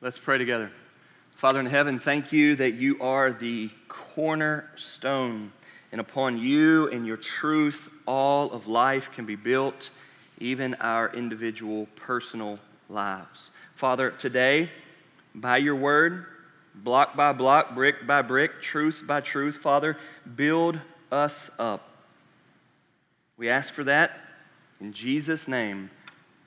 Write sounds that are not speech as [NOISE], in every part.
Let's pray together. Father in heaven, thank you that you are the cornerstone, and upon you and your truth, all of life can be built, even our individual personal lives. Father, today, by your word, block by block, brick by brick, truth by truth, Father, build us up. We ask for that in Jesus' name.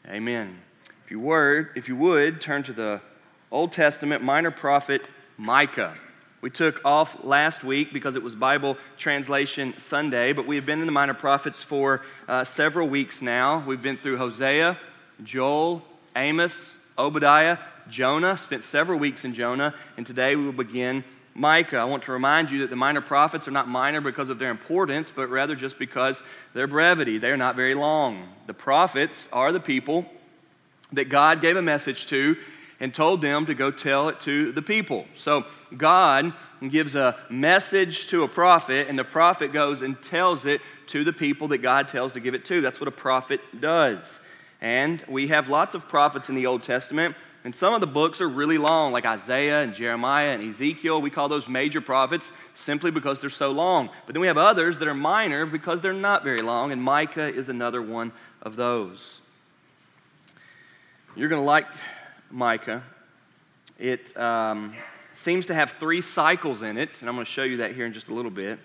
Amen. If you, were, if you would, turn to the Old Testament minor prophet Micah. We took off last week because it was Bible Translation Sunday, but we have been in the minor prophets for uh, several weeks now. We've been through Hosea, Joel, Amos, Obadiah, Jonah, spent several weeks in Jonah, and today we will begin Micah. I want to remind you that the minor prophets are not minor because of their importance, but rather just because their brevity. They are not very long. The prophets are the people that God gave a message to and told them to go tell it to the people. So God gives a message to a prophet, and the prophet goes and tells it to the people that God tells to give it to. That's what a prophet does. And we have lots of prophets in the Old Testament, and some of the books are really long, like Isaiah and Jeremiah and Ezekiel. We call those major prophets simply because they're so long. But then we have others that are minor because they're not very long, and Micah is another one of those. You're going to like Micah. It um, seems to have three cycles in it, and I'm going to show you that here in just a little bit.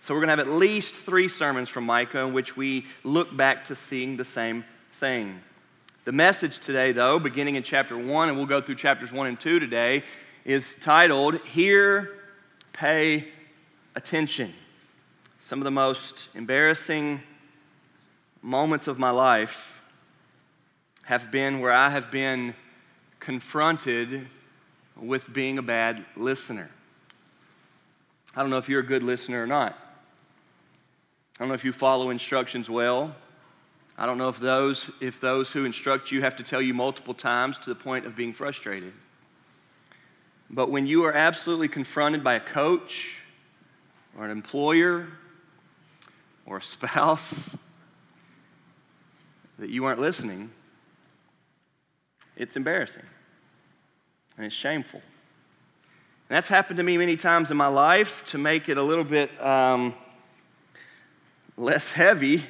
So we're going to have at least three sermons from Micah in which we look back to seeing the same thing. The message today, though, beginning in chapter 1, and we'll go through chapters 1 and 2 today, is titled Hear, Pay Attention. Some of the most embarrassing moments of my life have been where I have been confronted with being a bad listener. I don't know if you're a good listener or not. I don't know if you follow instructions well. I don't know if those, if those who instruct you have to tell you multiple times to the point of being frustrated. But when you are absolutely confronted by a coach or an employer or a spouse that you aren't listening, it's embarrassing and it's shameful. And that's happened to me many times in my life to make it a little bit um, less heavy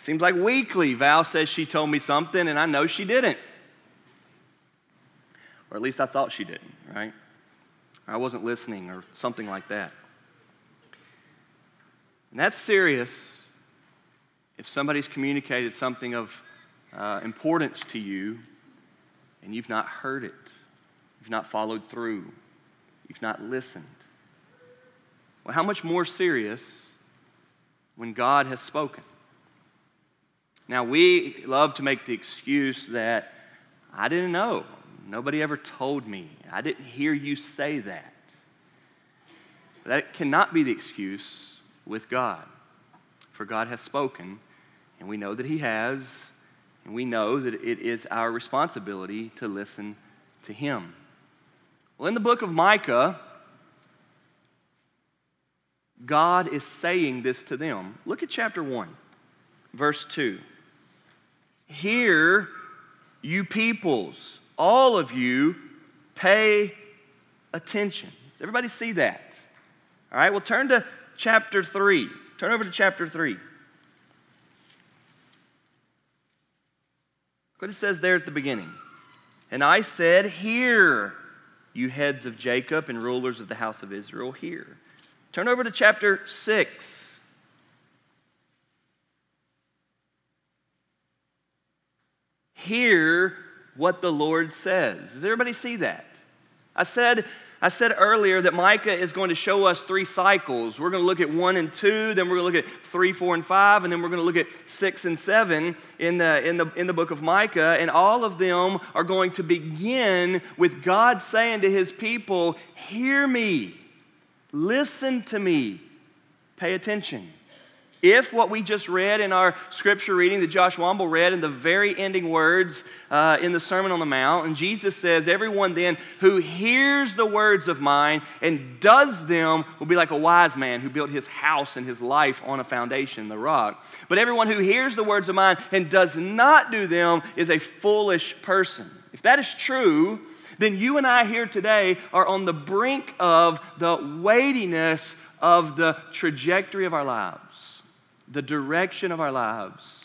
it Seems like weekly, Val says she told me something, and I know she didn't. Or at least I thought she didn't, right? I wasn't listening, or something like that. And that's serious if somebody's communicated something of uh, importance to you and you've not heard it, you've not followed through, you've not listened. Well, how much more serious when God has spoken? Now, we love to make the excuse that I didn't know. Nobody ever told me. I didn't hear you say that. That cannot be the excuse with God. For God has spoken, and we know that He has, and we know that it is our responsibility to listen to Him. Well, in the book of Micah, God is saying this to them. Look at chapter 1, verse 2. Hear, you peoples, all of you, pay attention. Does everybody see that? All right, well, turn to chapter 3. Turn over to chapter 3. What it says there at the beginning. And I said, Hear, you heads of Jacob and rulers of the house of Israel, hear. Turn over to chapter 6. hear what the Lord says. Does everybody see that? I said, I said earlier that Micah is going to show us three cycles. We're going to look at one and two, then we're going to look at three, four, and five, and then we're going to look at six and seven in the, in the, in the book of Micah. And all of them are going to begin with God saying to his people, Hear me, listen to me, pay attention. If what we just read in our scripture reading that Josh Womble read in the very ending words uh, in the Sermon on the Mount, and Jesus says, Everyone then who hears the words of mine and does them will be like a wise man who built his house and his life on a foundation, the rock. But everyone who hears the words of mine and does not do them is a foolish person. if that is true, then you and I here today are on the brink of the weightiness of the trajectory of our lives, the direction of our lives.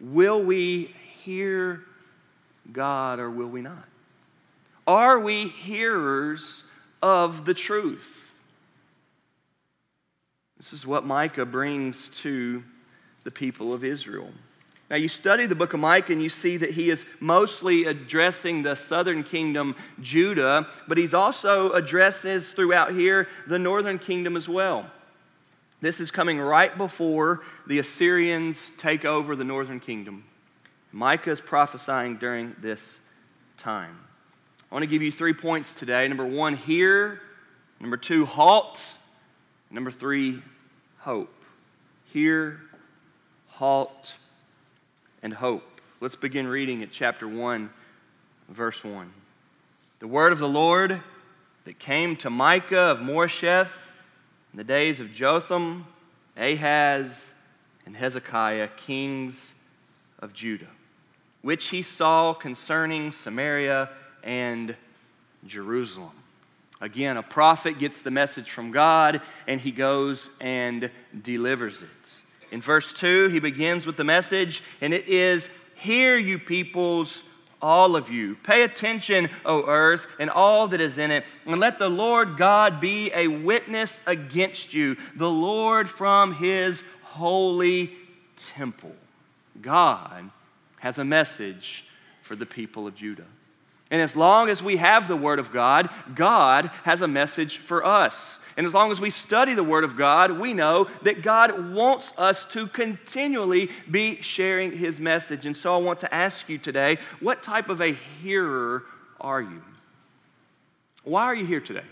Will we hear God or will we not? Are we hearers of the truth? This is what Micah brings to the people of Israel. Now, you study the book of Micah and you see that he is mostly addressing the southern kingdom, Judah, but he's also addresses throughout here the northern kingdom as well. This is coming right before the Assyrians take over the northern kingdom. Micah is prophesying during this time. I want to give you three points today. Number one, hear. Number two, halt. Number three, hope. Hear, halt, and hope. Let's begin reading at chapter 1, verse 1. The word of the Lord that came to Micah of Moresheth in the days of Jotham, Ahaz, and Hezekiah, kings of Judah, which he saw concerning Samaria and Jerusalem. Again, a prophet gets the message from God and he goes and delivers it. In verse 2, he begins with the message, and it is Hear, you peoples, all of you. Pay attention, O earth, and all that is in it, and let the Lord God be a witness against you, the Lord from his holy temple. God has a message for the people of Judah. And as long as we have the Word of God, God has a message for us. And as long as we study the Word of God, we know that God wants us to continually be sharing His message. And so I want to ask you today what type of a hearer are you? Why are you here today?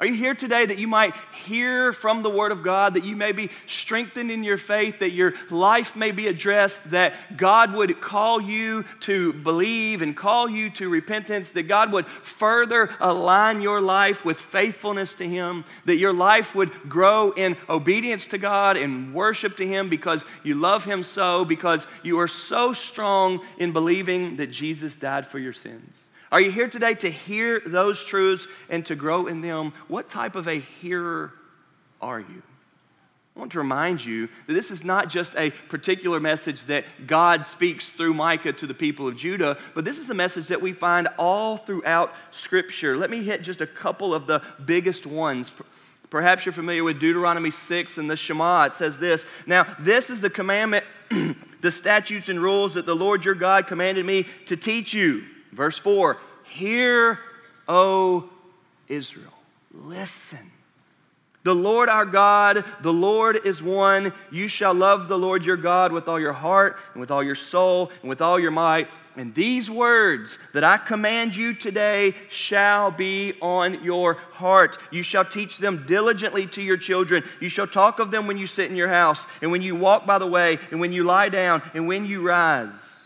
Are you here today that you might hear from the Word of God, that you may be strengthened in your faith, that your life may be addressed, that God would call you to believe and call you to repentance, that God would further align your life with faithfulness to Him, that your life would grow in obedience to God and worship to Him because you love Him so, because you are so strong in believing that Jesus died for your sins? Are you here today to hear those truths and to grow in them? What type of a hearer are you? I want to remind you that this is not just a particular message that God speaks through Micah to the people of Judah, but this is a message that we find all throughout Scripture. Let me hit just a couple of the biggest ones. Perhaps you're familiar with Deuteronomy 6 and the Shema. It says this Now, this is the commandment, [CLEARS THROAT] the statutes and rules that the Lord your God commanded me to teach you Verse 4 Hear, O Israel, listen. The Lord our God, the Lord is one. You shall love the Lord your God with all your heart and with all your soul and with all your might. And these words that I command you today shall be on your heart. You shall teach them diligently to your children. You shall talk of them when you sit in your house, and when you walk by the way, and when you lie down, and when you rise.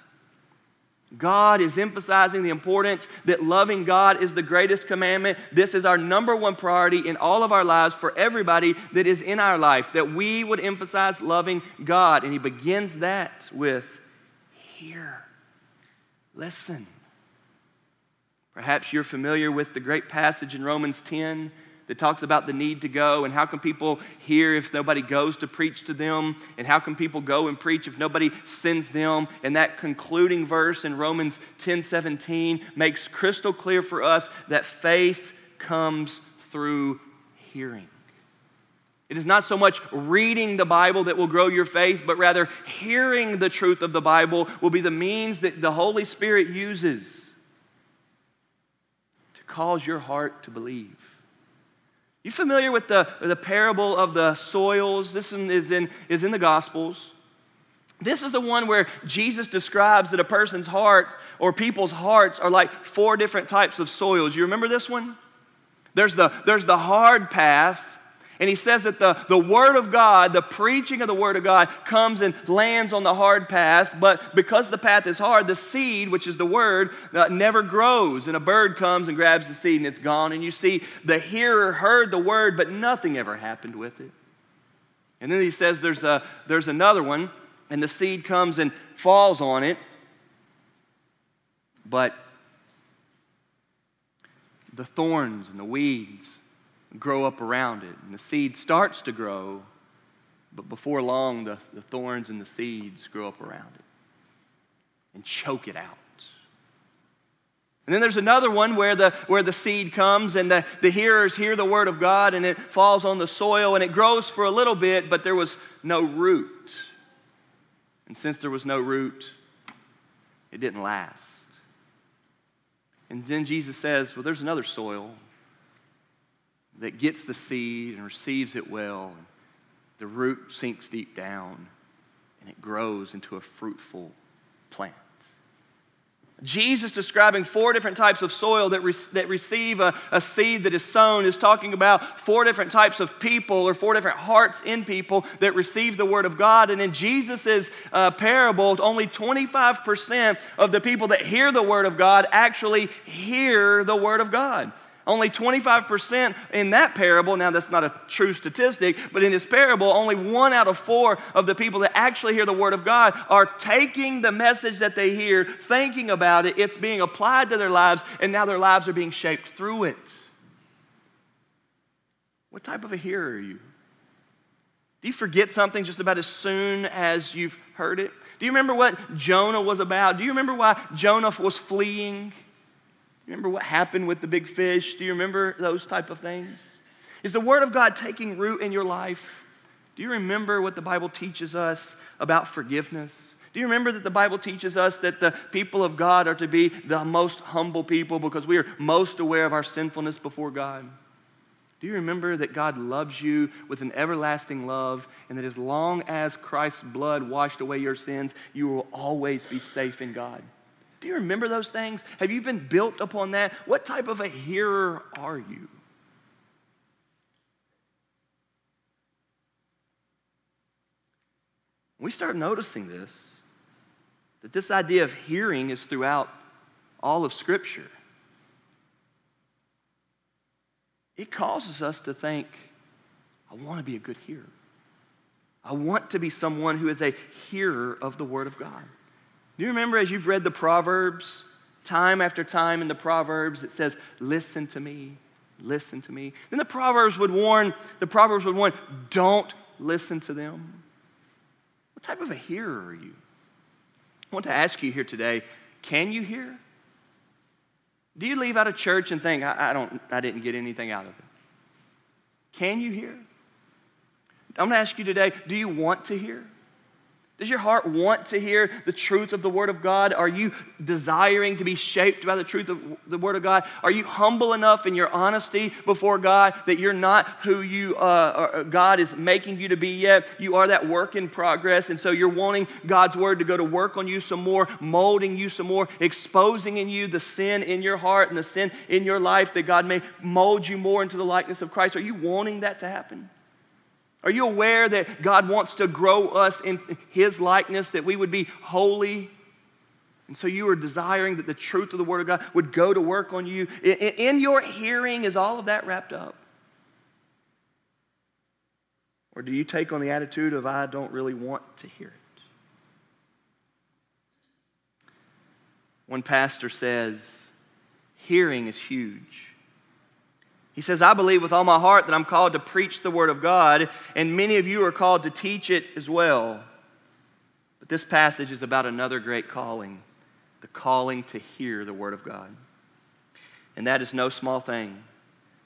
God is emphasizing the importance that loving God is the greatest commandment. This is our number one priority in all of our lives for everybody that is in our life, that we would emphasize loving God. And He begins that with hear, listen. Perhaps you're familiar with the great passage in Romans 10 that talks about the need to go and how can people hear if nobody goes to preach to them and how can people go and preach if nobody sends them and that concluding verse in romans 10 17 makes crystal clear for us that faith comes through hearing it is not so much reading the Bible that will grow your faith, but rather hearing the truth of the Bible will be the means that the Holy Spirit uses to cause your heart to believe. You familiar with the, the parable of the soils? This one is in, is in the Gospels. This is the one where Jesus describes that a person's heart or people's hearts are like four different types of soils. You remember this one? There's the, there's the hard path, and he says that the, the Word of God, the preaching of the Word of God, comes and lands on the hard path. But because the path is hard, the seed, which is the Word, uh, never grows. And a bird comes and grabs the seed and it's gone. And you see, the hearer heard the Word, but nothing ever happened with it. And then he says there's, a, there's another one, and the seed comes and falls on it. but the thorns and the weeds grow up around it. And the seed starts to grow, but before long, the, the thorns and the seeds grow up around it and choke it out. And then there's another one where the, where the seed comes and the, the hearers hear the word of God and it falls on the soil and it grows for a little bit, but there was no root. And since there was no root, it didn't last. And then Jesus says, Well, there's another soil that gets the seed and receives it well. The root sinks deep down and it grows into a fruitful plant. Jesus describing four different types of soil that, re- that receive a, a seed that is sown is talking about four different types of people or four different hearts in people that receive the Word of God. And in Jesus' uh, parable, only 25% of the people that hear the Word of God actually hear the Word of God. Only 25% in that parable, now that's not a true statistic, but in this parable, only one out of four of the people that actually hear the Word of God are taking the message that they hear, thinking about it, it's being applied to their lives, and now their lives are being shaped through it. What type of a hearer are you? Do you forget something just about as soon as you've heard it? Do you remember what Jonah was about? Do you remember why Jonah was fleeing? Remember what happened with the big fish? Do you remember those type of things? Is the Word of God taking root in your life? Do you remember what the Bible teaches us about forgiveness? Do you remember that the Bible teaches us that the people of God are to be the most humble people because we are most aware of our sinfulness before God? Do you remember that God loves you with an everlasting love and that as long as Christ's blood washed away your sins, you will always be safe in God? Do you remember those things? Have you been built upon that? What type of a hearer are you? We start noticing this that this idea of hearing is throughout all of Scripture. It causes us to think, I want to be a good hearer. I want to be someone who is a hearer of the Word of God. Do you remember as you've read the Proverbs, time after time in the Proverbs, it says, Listen to me, listen to me. Then the Proverbs would warn, the Proverbs would warn, don't listen to them. What type of a hearer are you? I want to ask you here today, can you hear? Do you leave out of church and think, I, I don't, I didn't get anything out of it? Can you hear? I'm going to ask you today, do you want to hear? Does your heart want to hear the truth of the Word of God? Are you desiring to be shaped by the truth of the Word of God? Are you humble enough in your honesty before God that you're not who you uh, uh, God is making you to be yet? You are that work in progress, and so you're wanting God's Word to go to work on you some more, molding you some more, exposing in you the sin in your heart and the sin in your life that God may mold you more into the likeness of Christ. Are you wanting that to happen? Are you aware that God wants to grow us in His likeness, that we would be holy? And so you are desiring that the truth of the Word of God would go to work on you. In your hearing, is all of that wrapped up? Or do you take on the attitude of, I don't really want to hear it? One pastor says, hearing is huge. He says, I believe with all my heart that I'm called to preach the Word of God, and many of you are called to teach it as well. But this passage is about another great calling the calling to hear the Word of God. And that is no small thing.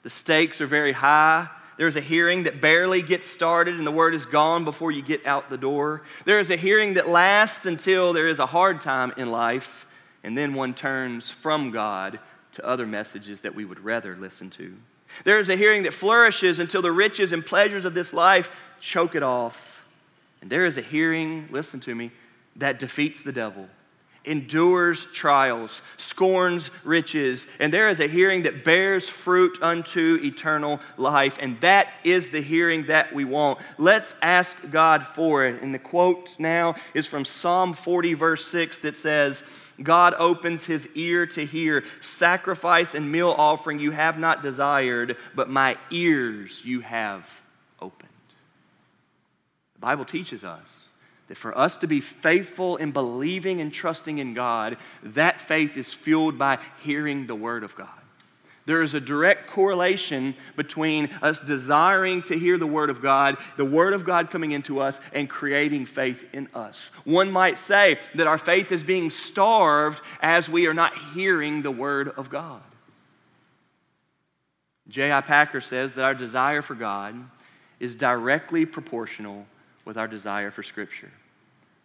The stakes are very high. There's a hearing that barely gets started and the word is gone before you get out the door. There is a hearing that lasts until there is a hard time in life, and then one turns from God to other messages that we would rather listen to. There is a hearing that flourishes until the riches and pleasures of this life choke it off. And there is a hearing, listen to me, that defeats the devil, endures trials, scorns riches. And there is a hearing that bears fruit unto eternal life. And that is the hearing that we want. Let's ask God for it. And the quote now is from Psalm 40, verse 6, that says, God opens his ear to hear. Sacrifice and meal offering you have not desired, but my ears you have opened. The Bible teaches us that for us to be faithful in believing and trusting in God, that faith is fueled by hearing the Word of God. There is a direct correlation between us desiring to hear the Word of God, the Word of God coming into us, and creating faith in us. One might say that our faith is being starved as we are not hearing the Word of God. J.I. Packer says that our desire for God is directly proportional with our desire for Scripture,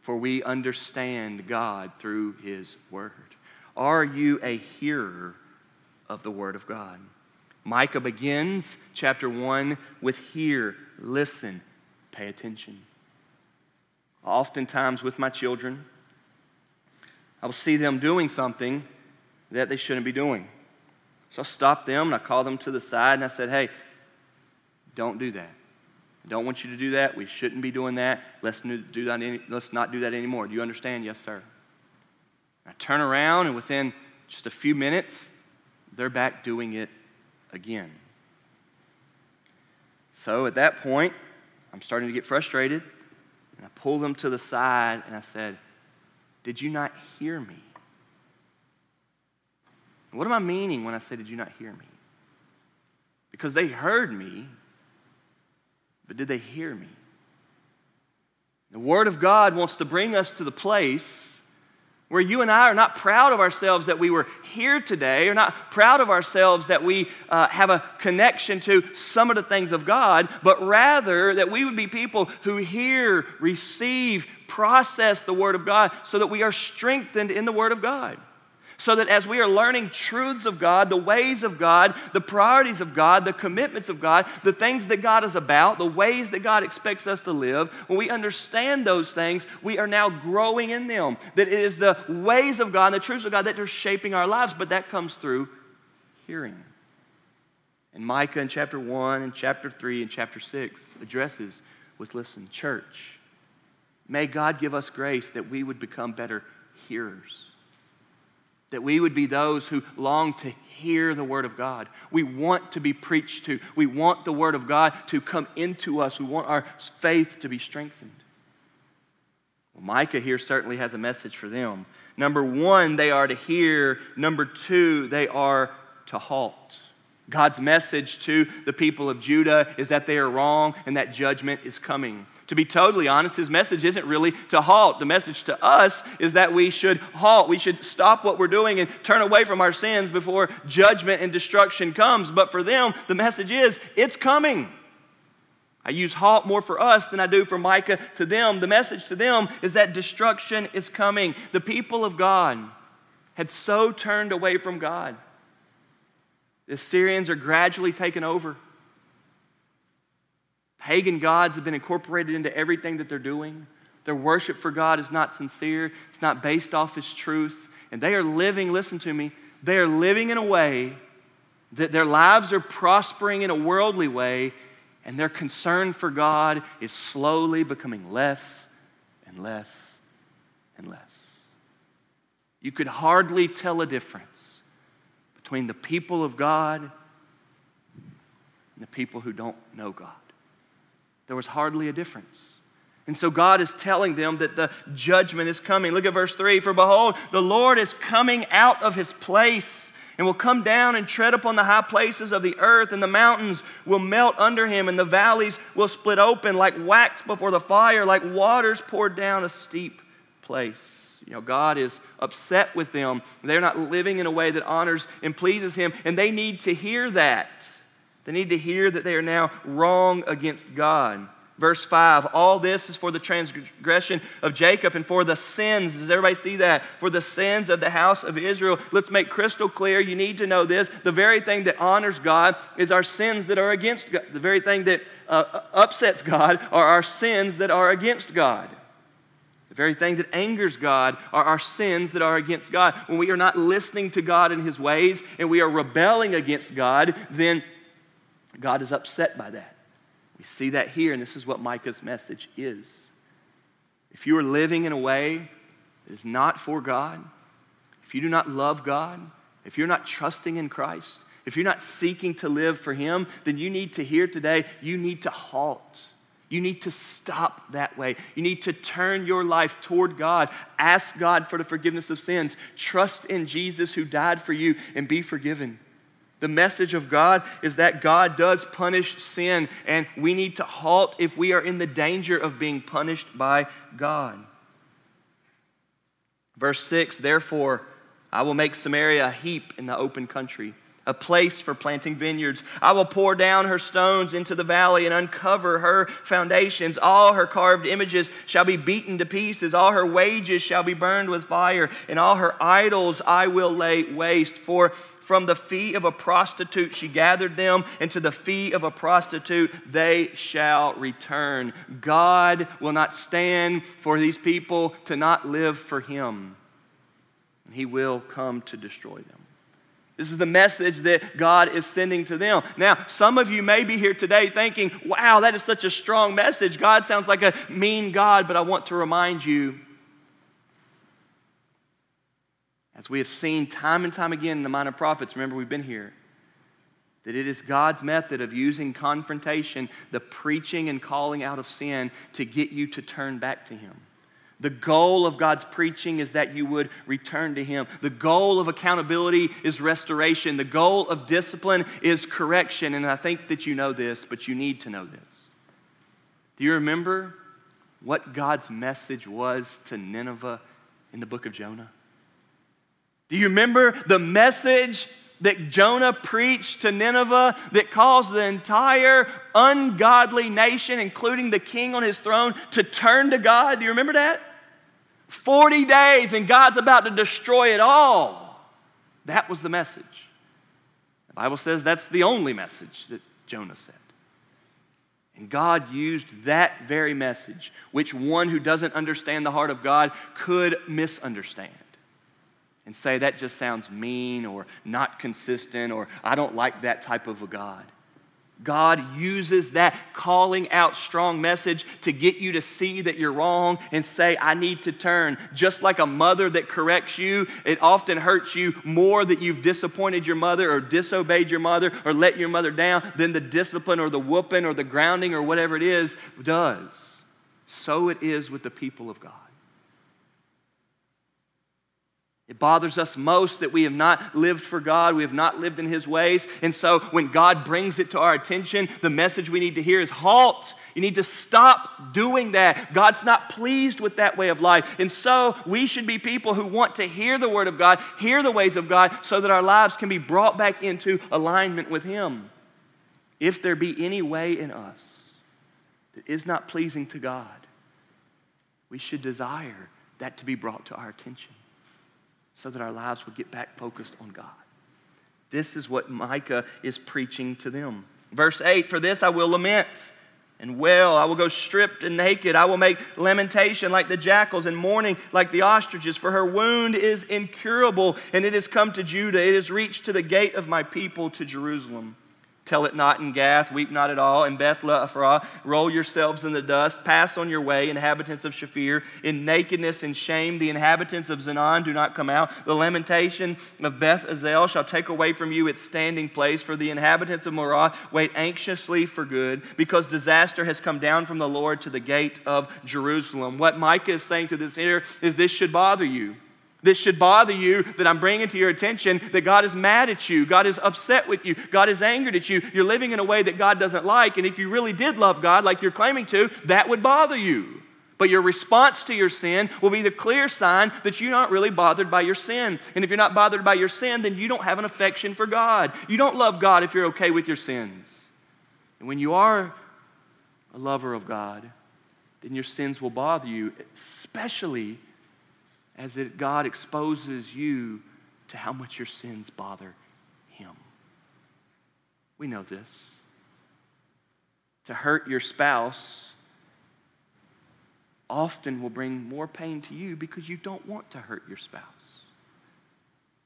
for we understand God through His Word. Are you a hearer of the Word of God? Micah begins chapter 1 with hear, listen, pay attention. Oftentimes with my children, I will see them doing something that they shouldn't be doing. So I stop them and I call them to the side and I said, hey, don't do that. I don't want you to do that. We shouldn't be doing that. Let's, do that any, let's not do that anymore. Do you understand? Yes, sir. I turn around, and within just a few minutes, they're back doing it again. So at that point, I'm starting to get frustrated. And I pulled them to the side and I said, Did you not hear me? What am I meaning when I say, Did you not hear me? Because they heard me, but did they hear me? The Word of God wants to bring us to the place where you and I are not proud of ourselves that we were here today, or not proud of ourselves that we uh, have a connection to some of the things of God, but rather that we would be people who hear, receive, process the Word of God so that we are strengthened in the Word of God so that as we are learning truths of God, the ways of God, the priorities of God, the commitments of God, the things that God is about, the ways that God expects us to live, when we understand those things, we are now growing in them. That it is the ways of God, the truths of God that are shaping our lives, but that comes through hearing. And Micah in chapter 1 and chapter 3 and chapter 6 addresses with listen, church. May God give us grace that we would become better hearers that we would be those who long to hear the Word of God. We want to be preached to. We want the Word of God to come into us. We want our faith to be strengthened. Well, Micah here certainly has a message for them. Number one, they are to hear. Number two, they are to halt. God's message to the people of Judah is that they are wrong and that judgment is coming. To be totally honest, his message isn't really to halt. The message to us is that we should halt. We should stop what we're doing and turn away from our sins before judgment and destruction comes. But for them, the message is it's coming. I use halt more for us than I do for Micah to them. The message to them is that destruction is coming. The people of God had so turned away from God the Assyrians are gradually taken over. Pagan gods have been incorporated into everything that they're doing. Their worship for God is not sincere, it's not based off His truth. And they are living, listen to me, they are living in a way that their lives are prospering in a worldly way, and their concern for God is slowly becoming less and less and less. You could hardly tell a difference between the people of God and the people who don't know God. There was hardly a difference. And so God is telling them that the judgment is coming. Look at verse 3 For behold, the Lord is coming out of his place and will come down and tread upon the high places of the earth, and the mountains will melt under him, and the valleys will split open like wax before the fire, like waters poured down a steep place. You know, God is upset with them. They're not living in a way that honors and pleases Him, and they need to hear that. They need to hear that they are now wrong against God. Verse 5 All this is for the transgression of Jacob and for the sins. Does everybody see that? For the sins of the house of Israel. Let's make crystal clear. You need to know this. The very thing that honors God is our sins that are against God. The very thing that uh, upsets God are our sins that are against God. The very thing that angers God are our sins that are against God. When we are not listening to God and His ways and we are rebelling against God, then God is upset by that. We see that here, and this is what Micah's message is. If you are living in a way that is not for God, if you do not love God, if you're not trusting in Christ, if you're not seeking to live for Him, then you need to hear today, you need to halt. You need to stop that way. You need to turn your life toward God. Ask God for the forgiveness of sins. Trust in Jesus who died for you and be forgiven. The message of God is that God does punish sin, and we need to halt if we are in the danger of being punished by God. Verse 6 Therefore, I will make Samaria a heap in the open country a place for planting vineyards. I will pour down her stones into the valley and uncover her foundations. All her carved images shall be beaten to pieces. All her wages shall be burned with fire, and all her idols I will lay waste. For from the fee of a prostitute she gathered them, and to the fee of a prostitute they shall return. God will not stand for these people to not live for him. He will come to destroy them. This is the message that God is sending to them. Now, some of you may be here today thinking, wow, that is such a strong message. God sounds like a mean God, but I want to remind you, as we have seen time and time again in the minor prophets, remember we've been here, that it is God's method of using confrontation, the preaching and calling out of sin, to get you to turn back to Him. The goal of God's preaching is that you would return to Him. The goal of accountability is restoration. The goal of discipline is correction. And I think that you know this, but you need to know this. Do you remember what God's message was to Nineveh in the book of Jonah? Do you remember the message that Jonah preached to Nineveh that caused the entire ungodly nation, including the king on his throne, to turn to God? Do you remember that? 40 days and God's about to destroy it all. That was the message. The Bible says that's the only message that Jonah said. And God used that very message, which one who doesn't understand the heart of God could misunderstand and say, that just sounds mean or not consistent or I don't like that type of a God. God uses that calling out strong message to get you to see that you're wrong and say, I need to turn. Just like a mother that corrects you, it often hurts you more that you've disappointed your mother or disobeyed your mother or let your mother down than the discipline or the whooping or the grounding or whatever it is does. So it is with the people of God. It bothers us most that we have not lived for God, we have not lived in His ways. And so when God brings it to our attention, the message we need to hear is halt. You need to stop doing that. God's not pleased with that way of life. And so we should be people who want to hear the Word of God, hear the ways of God, so that our lives can be brought back into alignment with Him. If there be any way in us that is not pleasing to God, we should desire that to be brought to our attention so that our lives would get back focused on God. This is what Micah is preaching to them. Verse 8 For this I will lament and wail. I will go stripped and naked. I will make lamentation like the jackals and mourning like the ostriches, for her wound is incurable, and it has come to Judah. It has reached to the gate of my people, to Jerusalem. Tell it not in Gath, weep not at all. In Beth Leaphrah, roll yourselves in the dust. Pass on your way, inhabitants of Shaphir. In nakedness and shame, the inhabitants of Zaanan do not come out. The lamentation of Beth Ezel shall take away from you its standing place. For the inhabitants of Morah wait anxiously for good, because disaster has come down from the Lord to the gate of Jerusalem. What Micah is saying to this here is this should bother you. This should bother you that I'm bringing to your attention that God is mad at you. God is upset with you. God is angered at you. You're living in a way that God doesn't like. And if you really did love God like you're claiming to, that would bother you. But your response to your sin will be the clear sign that you're not really bothered by your sin. And if you're not bothered by your sin, then you don't have an affection for God. You don't love God if you're okay with your sins. And when you are a lover of God, then your sins will bother you, especially as it, God exposes you to how much your sins bother Him. We know this. To hurt your spouse often will bring more pain to you because you don't want to hurt your spouse.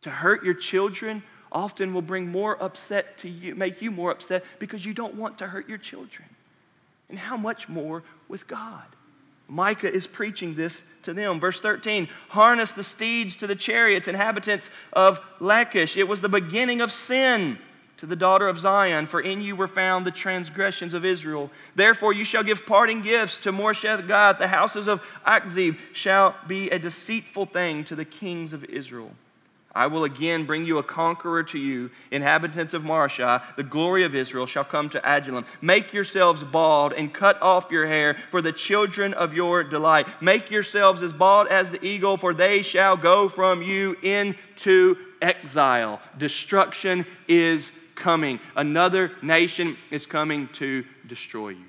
To hurt your children often will bring more upset to you, make you more upset because you don't want to hurt your children. And how much more with God? Micah is preaching this to them. Verse 13 Harness the steeds to the chariots, inhabitants of Lachish. It was the beginning of sin. to the daughter of Zion, for in you were found the transgressions of Israel. Therefore you shall give parting gifts to Moresheth Gath. The houses of Achzib shall be a deceitful thing to the kings of Israel. I will again bring you a conqueror to you, inhabitants of Mareshah. The glory of Israel shall come to Adullam. Make yourselves bald and cut off your hair for the children of your delight. Make yourselves as bald as the eagle, for they shall go from you into exile. Destruction is coming. Another nation is coming to destroy you.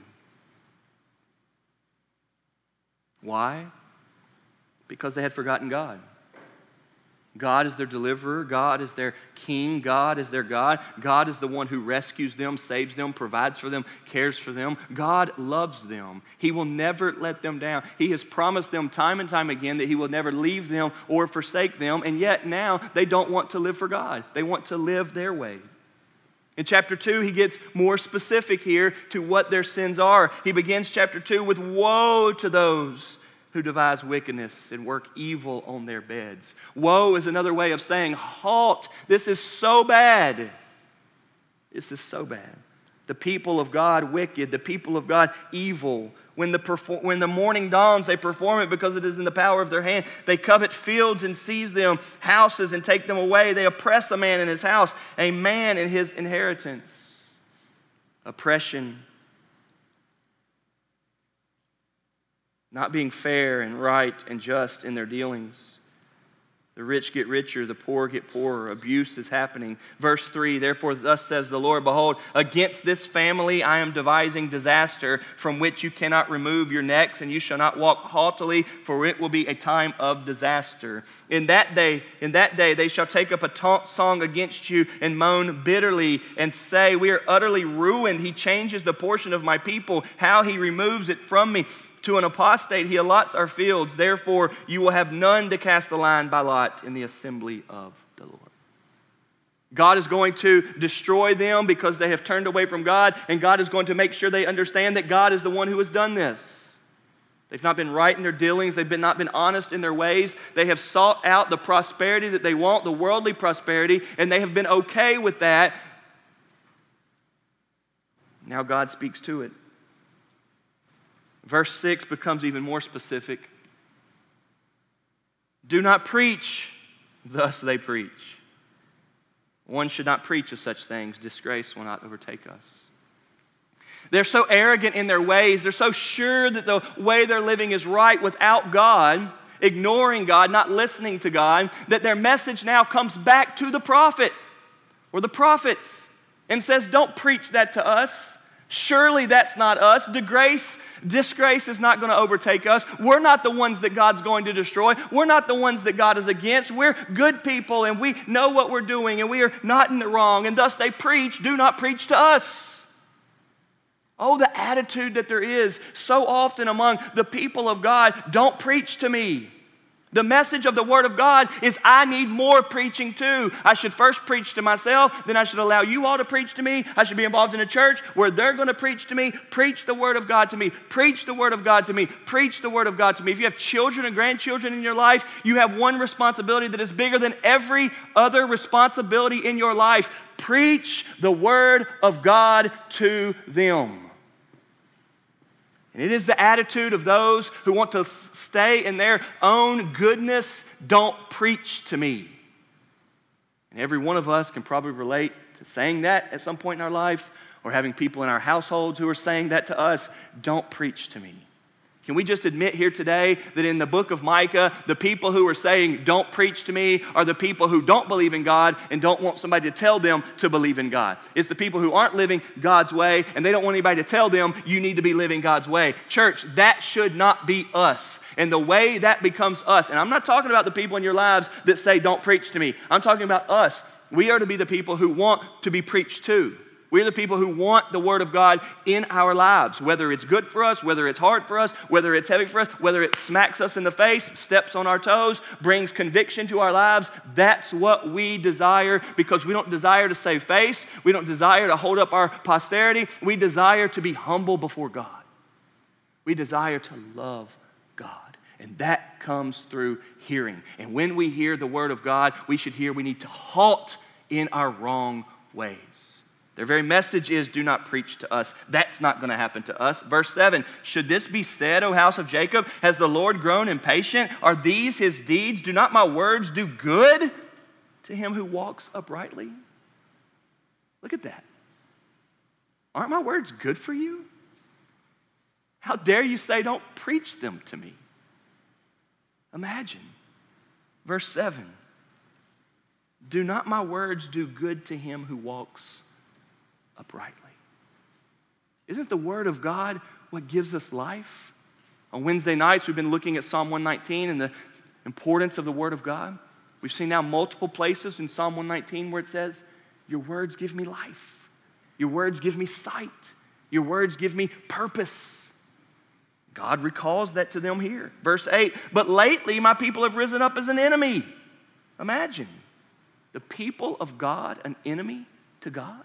Why? Because they had forgotten God. God is their deliverer. God is their king. God is their God. God is the one who rescues them, saves them, provides for them, cares for them. God loves them. He will never let them down. He has promised them time and time again that He will never leave them or forsake them. And yet now they don't want to live for God, they want to live their way. In chapter 2, he gets more specific here to what their sins are. He begins chapter 2 with Woe to those who devise wickedness and work evil on their beds. Woe is another way of saying, Halt, this is so bad. This is so bad. The people of God wicked, the people of God evil. When the, when the morning dawns, they perform it because it is in the power of their hand. They covet fields and seize them, houses and take them away. They oppress a man in his house, a man in his inheritance. Oppression not being fair and right and just in their dealings. The rich get richer, the poor get poorer. Abuse is happening. Verse 3 Therefore, thus says the Lord Behold, against this family I am devising disaster from which you cannot remove your necks, and you shall not walk haughtily, for it will be a time of disaster. In that day, in that day, they shall take up a taunt song against you and moan bitterly and say, We are utterly ruined. He changes the portion of my people, how he removes it from me. To an apostate, he allots our fields. Therefore, you will have none to cast the line by lot in the assembly of the Lord. God is going to destroy them because they have turned away from God, and God is going to make sure they understand that God is the one who has done this. They've not been right in their dealings. They've been, not been honest in their ways. They have sought out the prosperity that they want, the worldly prosperity, and they have been okay with that. Now God speaks to it. Verse 6 becomes even more specific. Do not preach, thus they preach. One should not preach of such things. Disgrace will not overtake us. They're so arrogant in their ways. They're so sure that the way they're living is right without God, ignoring God, not listening to God, that their message now comes back to the prophet or the prophets and says, Don't preach that to us. Surely that's not us. Disgrace, disgrace is not going to overtake us. We're not the ones that God's going to destroy. We're not the ones that God is against. We're good people and we know what we're doing and we are not in the wrong. And thus they preach, do not preach to us. Oh, the attitude that there is so often among the people of God don't preach to me. The message of the Word of God is I need more preaching too. I should first preach to myself, then I should allow you all to preach to me. I should be involved in a church where they're going to preach to me. Preach the Word of God to me. Preach the Word of God to me. Preach the Word of God to me. If you have children and grandchildren in your life, you have one responsibility that is bigger than every other responsibility in your life. Preach the Word of God to them. And it is the attitude of those who want to stay in their own goodness. Don't preach to me. And every one of us can probably relate to saying that at some point in our life or having people in our households who are saying that to us. Don't preach to me. Can we just admit here today that in the book of Micah, the people who are saying, Don't preach to me, are the people who don't believe in God and don't want somebody to tell them to believe in God? It's the people who aren't living God's way and they don't want anybody to tell them, You need to be living God's way. Church, that should not be us. And the way that becomes us, and I'm not talking about the people in your lives that say, Don't preach to me. I'm talking about us. We are to be the people who want to be preached to. We're the people who want the Word of God in our lives, whether it's good for us, whether it's hard for us, whether it's heavy for us, whether it smacks us in the face, steps on our toes, brings conviction to our lives. That's what we desire because we don't desire to save face. We don't desire to hold up our posterity. We desire to be humble before God. We desire to love God. And that comes through hearing. And when we hear the Word of God, we should hear we need to halt in our wrong ways. Their very message is do not preach to us. That's not going to happen to us. Verse 7 Should this be said, O house of Jacob? Has the Lord grown impatient? Are these his deeds? Do not my words do good to him who walks uprightly? Look at that. Aren't my words good for you? How dare you say, don't preach them to me? Imagine. Verse 7 Do not my words do good to him who walks uprightly? Isn't the word of God what gives us life? On Wednesday nights, we've been looking at Psalm 119 and the importance of the word of God. We've seen now multiple places in Psalm 119 where it says, Your words give me life. Your words give me sight. Your words give me purpose. God recalls that to them here. Verse 8, but lately my people have risen up as an enemy. Imagine the people of God, an enemy to God.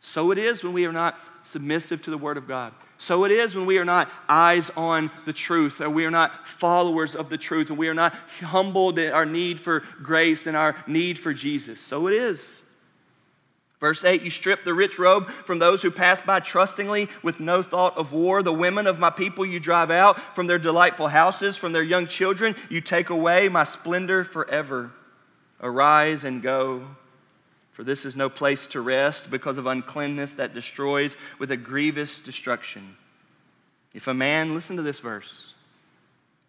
So it is when we are not submissive to the Word of God. So it is when we are not eyes on the truth, or we are not followers of the truth, and we are not humbled in our need for grace and our need for Jesus. So it is. Verse 8, you strip the rich robe from those who pass by trustingly with no thought of war. The women of my people you drive out from their delightful houses, from their young children, you take away my splendor forever. Arise and go for this is no place to rest because of uncleanness that destroys with a grievous destruction. If a man, listen to this verse,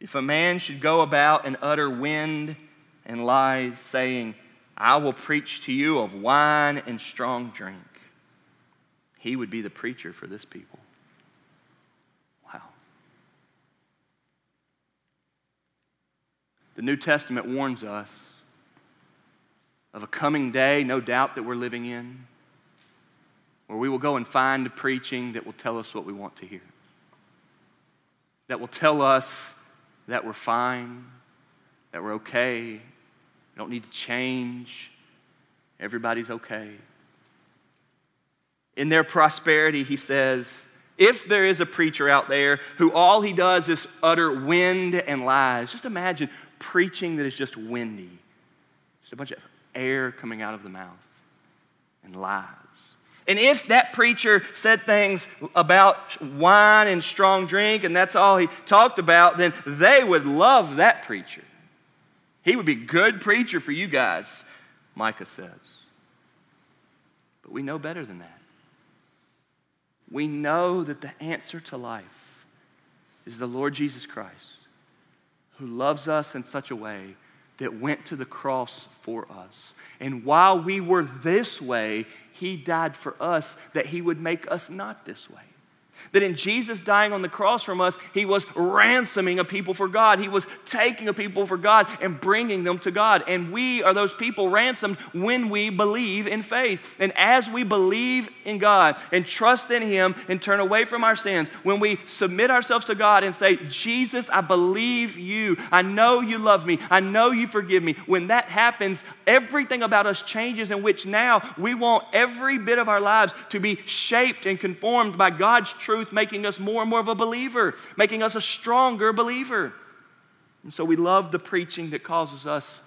if a man should go about and utter wind and lies, saying, I will preach to you of wine and strong drink, he would be the preacher for this people. Wow. The New Testament warns us of a coming day, no doubt, that we're living in, where we will go and find preaching that will tell us what we want to hear, that will tell us that we're fine, that we're okay, we don't need to change, everybody's okay. In their prosperity, he says, if there is a preacher out there who all he does is utter wind and lies, just imagine preaching that is just windy. Just a bunch of air coming out of the mouth and lies. And if that preacher said things about wine and strong drink and that's all he talked about, then they would love that preacher. He would be a good preacher for you guys, Micah says. But we know better than that. We know that the answer to life is the Lord Jesus Christ, who loves us in such a way that went to the cross for us. And while we were this way, He died for us that He would make us not this way. That in Jesus dying on the cross from us, he was ransoming a people for God. He was taking a people for God and bringing them to God. And we are those people ransomed when we believe in faith. And as we believe in God and trust in Him and turn away from our sins, when we submit ourselves to God and say, Jesus, I believe you. I know you love me. I know you forgive me. When that happens, everything about us changes, in which now we want every bit of our lives to be shaped and conformed by God's truth truth, making us more and more of a believer, making us a stronger believer. And so we love the preaching that causes us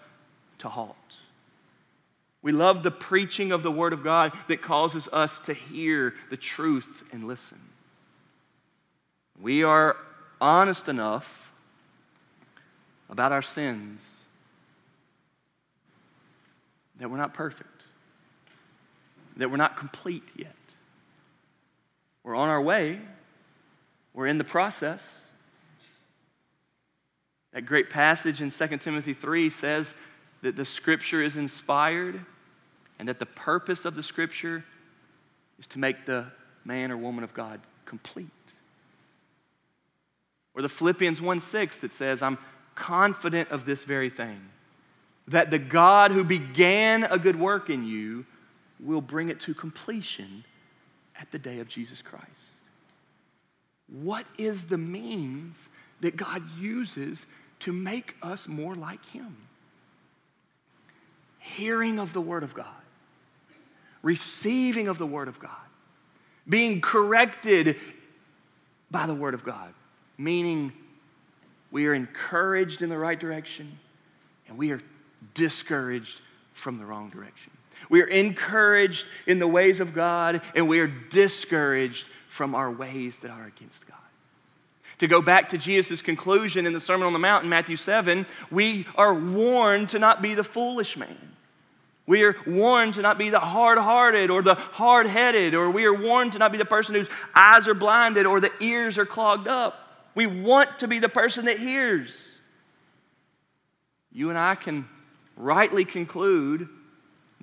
to halt. We love the preaching of the Word of God that causes us to hear the truth and listen. We are honest enough about our sins that we're not perfect, that we're not complete yet. We're on our way, we're in the process. That great passage in 2 Timothy 3 says that the scripture is inspired and that the purpose of the scripture is to make the man or woman of God complete. Or the Philippians 1 6 that says, I'm confident of this very thing, that the God who began a good work in you will bring it to completion at the day of Jesus Christ. What is the means that God uses to make us more like Him? Hearing of the Word of God, receiving of the Word of God, being corrected by the Word of God, meaning we are encouraged in the right direction and we are discouraged from the wrong direction. We are encouraged in the ways of God, and we are discouraged from our ways that are against God. To go back to Jesus' conclusion in the Sermon on the Mount in Matthew 7, we are warned to not be the foolish man. We are warned to not be the hard hearted or the hard headed, or we are warned to not be the person whose eyes are blinded or the ears are clogged up. We want to be the person that hears. You and I can rightly conclude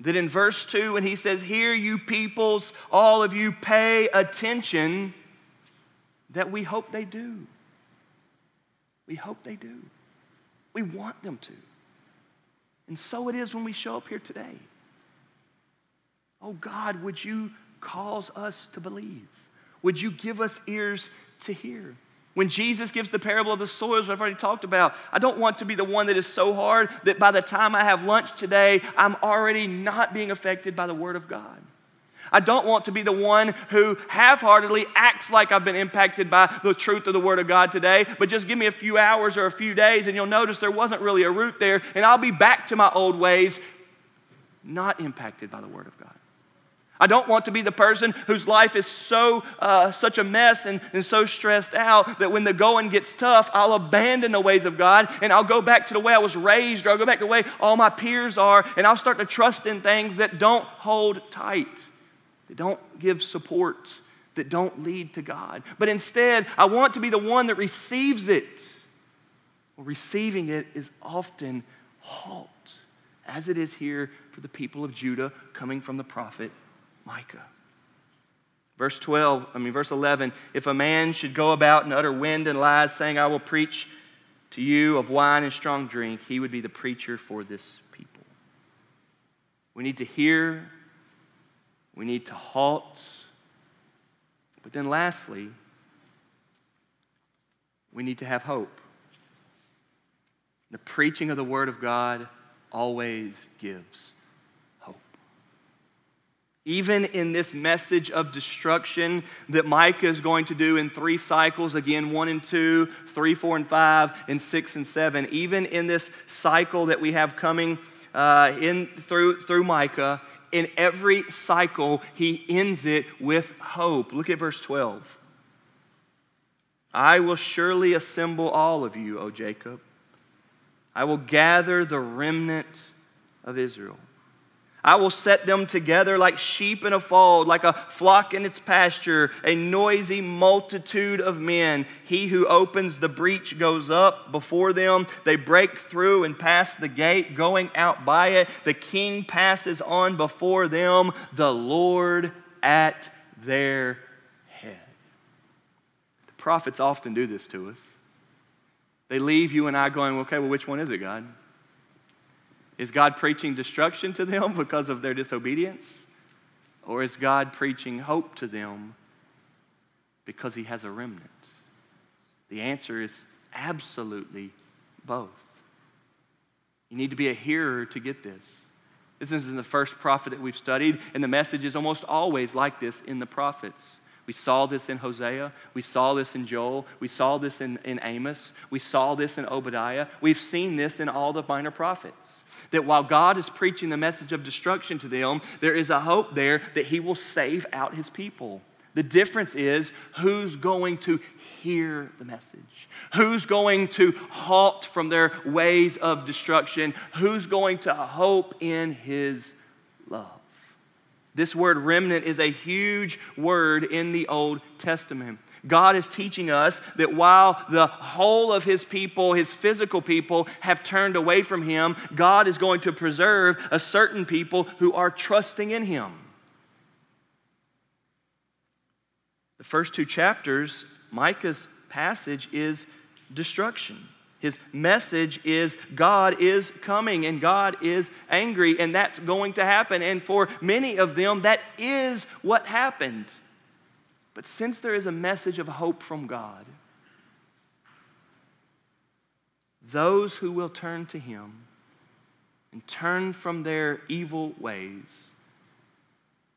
that in verse 2, when he says, Hear you peoples, all of you pay attention, that we hope they do. We hope they do. We want them to. And so it is when we show up here today. Oh God, would you cause us to believe? Would you give us ears to hear? When Jesus gives the parable of the soils, I've already talked about, I don't want to be the one that is so hard that by the time I have lunch today, I'm already not being affected by the Word of God. I don't want to be the one who half heartedly acts like I've been impacted by the truth of the Word of God today, but just give me a few hours or a few days and you'll notice there wasn't really a root there, and I'll be back to my old ways, not impacted by the Word of God. I don't want to be the person whose life is so uh, such a mess and, and so stressed out that when the going gets tough, I'll abandon the ways of God and I'll go back to the way I was raised or I'll go back to the way all my peers are and I'll start to trust in things that don't hold tight that don't give support, that don't lead to God. But instead, I want to be the one that receives it. Well, receiving it is often halt, as it is here for the people of Judah coming from the prophet Micah. Verse 12, I mean, verse 11 if a man should go about and utter wind and lies, saying, I will preach to you of wine and strong drink, he would be the preacher for this people. We need to hear we need to halt. But then, lastly, we need to have hope. The preaching of the Word of God always gives. Even in this message of destruction that Micah is going to do in three cycles again, one and two, three, four, and five, and six and seven, even in this cycle that we have coming uh, in through, through Micah, in every cycle, he ends it with hope. Look at verse 12. I will surely assemble all of you, O Jacob. I will gather the remnant of Israel. I will set them together like sheep in a fold, like a flock in its pasture, a noisy multitude of men. He who opens the breach goes up before them. They break through and pass the gate, going out by it. The king passes on before them, the Lord at their head. The prophets often do this to us. They leave you and I going, okay, well, which one is it, God? Is God preaching destruction to them [LAUGHS] because of their disobedience? Or is God preaching hope to them because He has a remnant? The answer is absolutely both. You need to be a hearer to get this. This isn't the first prophet that we've studied, and the message is almost always like this in the prophets. We saw this in Hosea. We saw this in Joel. We saw this in, in Amos. We saw this in Obadiah. We've seen this in all the minor prophets. That while God is preaching the message of destruction to them, there is a hope there that He will save out His people. The difference is who's going to hear the message, who's going to halt from their ways of destruction, who's going to hope in His love. This word remnant is a huge word in the Old Testament. God is teaching us that while the whole of his people, his physical people, have turned away from him, God is going to preserve a certain people who are trusting in him. The first two chapters, Micah's passage is destruction. His message is God is coming and God is angry, and that's going to happen. And for many of them, that is what happened. But since there is a message of hope from God, those who will turn to Him and turn from their evil ways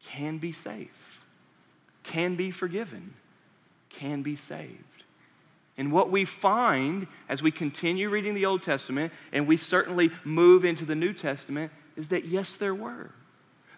can be safe, can be forgiven, can be saved. And what we find as we continue reading the Old Testament and we certainly move into the New Testament is that yes, there were.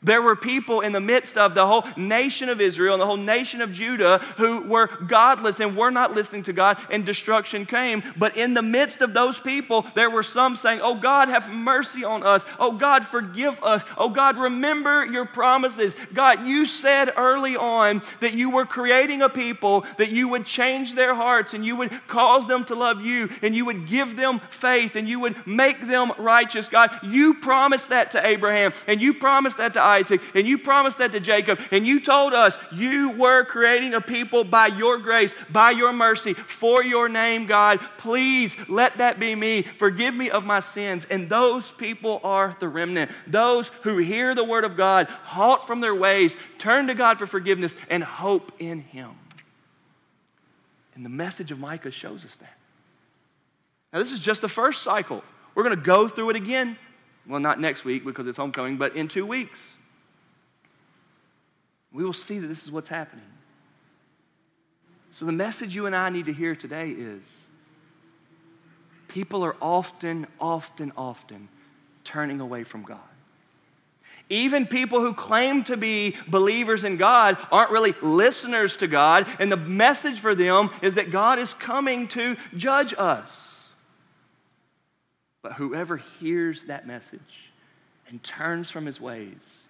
There were people in the midst of the whole nation of Israel and the whole nation of Judah who were godless and were not listening to God, and destruction came. But in the midst of those people, there were some saying, Oh God, have mercy on us. Oh God, forgive us. Oh God, remember your promises. God, you said early on that you were creating a people, that you would change their hearts and you would cause them to love you and you would give them faith and you would make them righteous. God, you promised that to Abraham and you promised that to Isaac, and you promised that to Jacob, and you told us you were creating a people by your grace, by your mercy, for your name, God. Please let that be me. Forgive me of my sins. And those people are the remnant. Those who hear the word of God, halt from their ways, turn to God for forgiveness, and hope in Him. And the message of Micah shows us that. Now, this is just the first cycle. We're going to go through it again. Well, not next week because it's homecoming, but in two weeks we will see that this is what's happening. So, the message you and I need to hear today is people are often, often, often turning away from God. Even people who claim to be believers in God aren't really listeners to God, and the message for them is that God is coming to judge us. But whoever hears that message and turns from his ways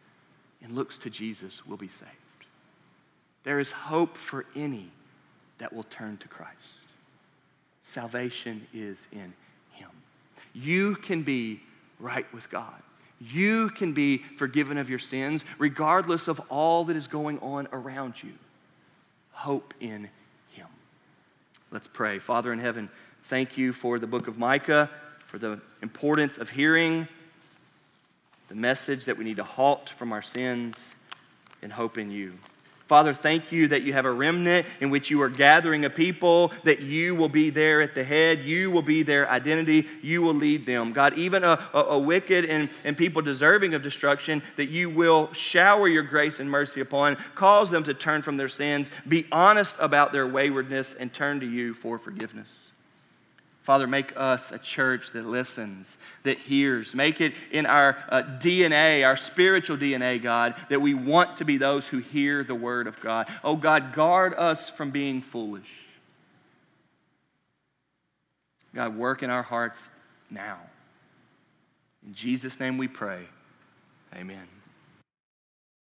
and looks to Jesus will be saved. There is hope for any that will turn to Christ. Salvation is in him. You can be right with God. You can be forgiven of your sins regardless of all that is going on around you. Hope in him. Let's pray. Father in heaven, thank you for the book of Micah, for the importance of hearing the message that we need to halt from our sins and hope in you. Father, thank you that you have a remnant in which you are gathering a people, that you will be there at the head. You will be their identity. You will lead them. God, even a, a, a, wicked and, and people deserving of destruction, that you will shower your grace and mercy upon, cause them to turn from their sins, be honest about their waywardness, and turn to you for forgiveness. Father, make us a church that listens, that hears. Make it in our uh, DNA, our spiritual DNA, God, that we want to be those who hear the word of God. Oh, God, guard us from being foolish. God, work in our hearts now. In Jesus' name we pray. Amen.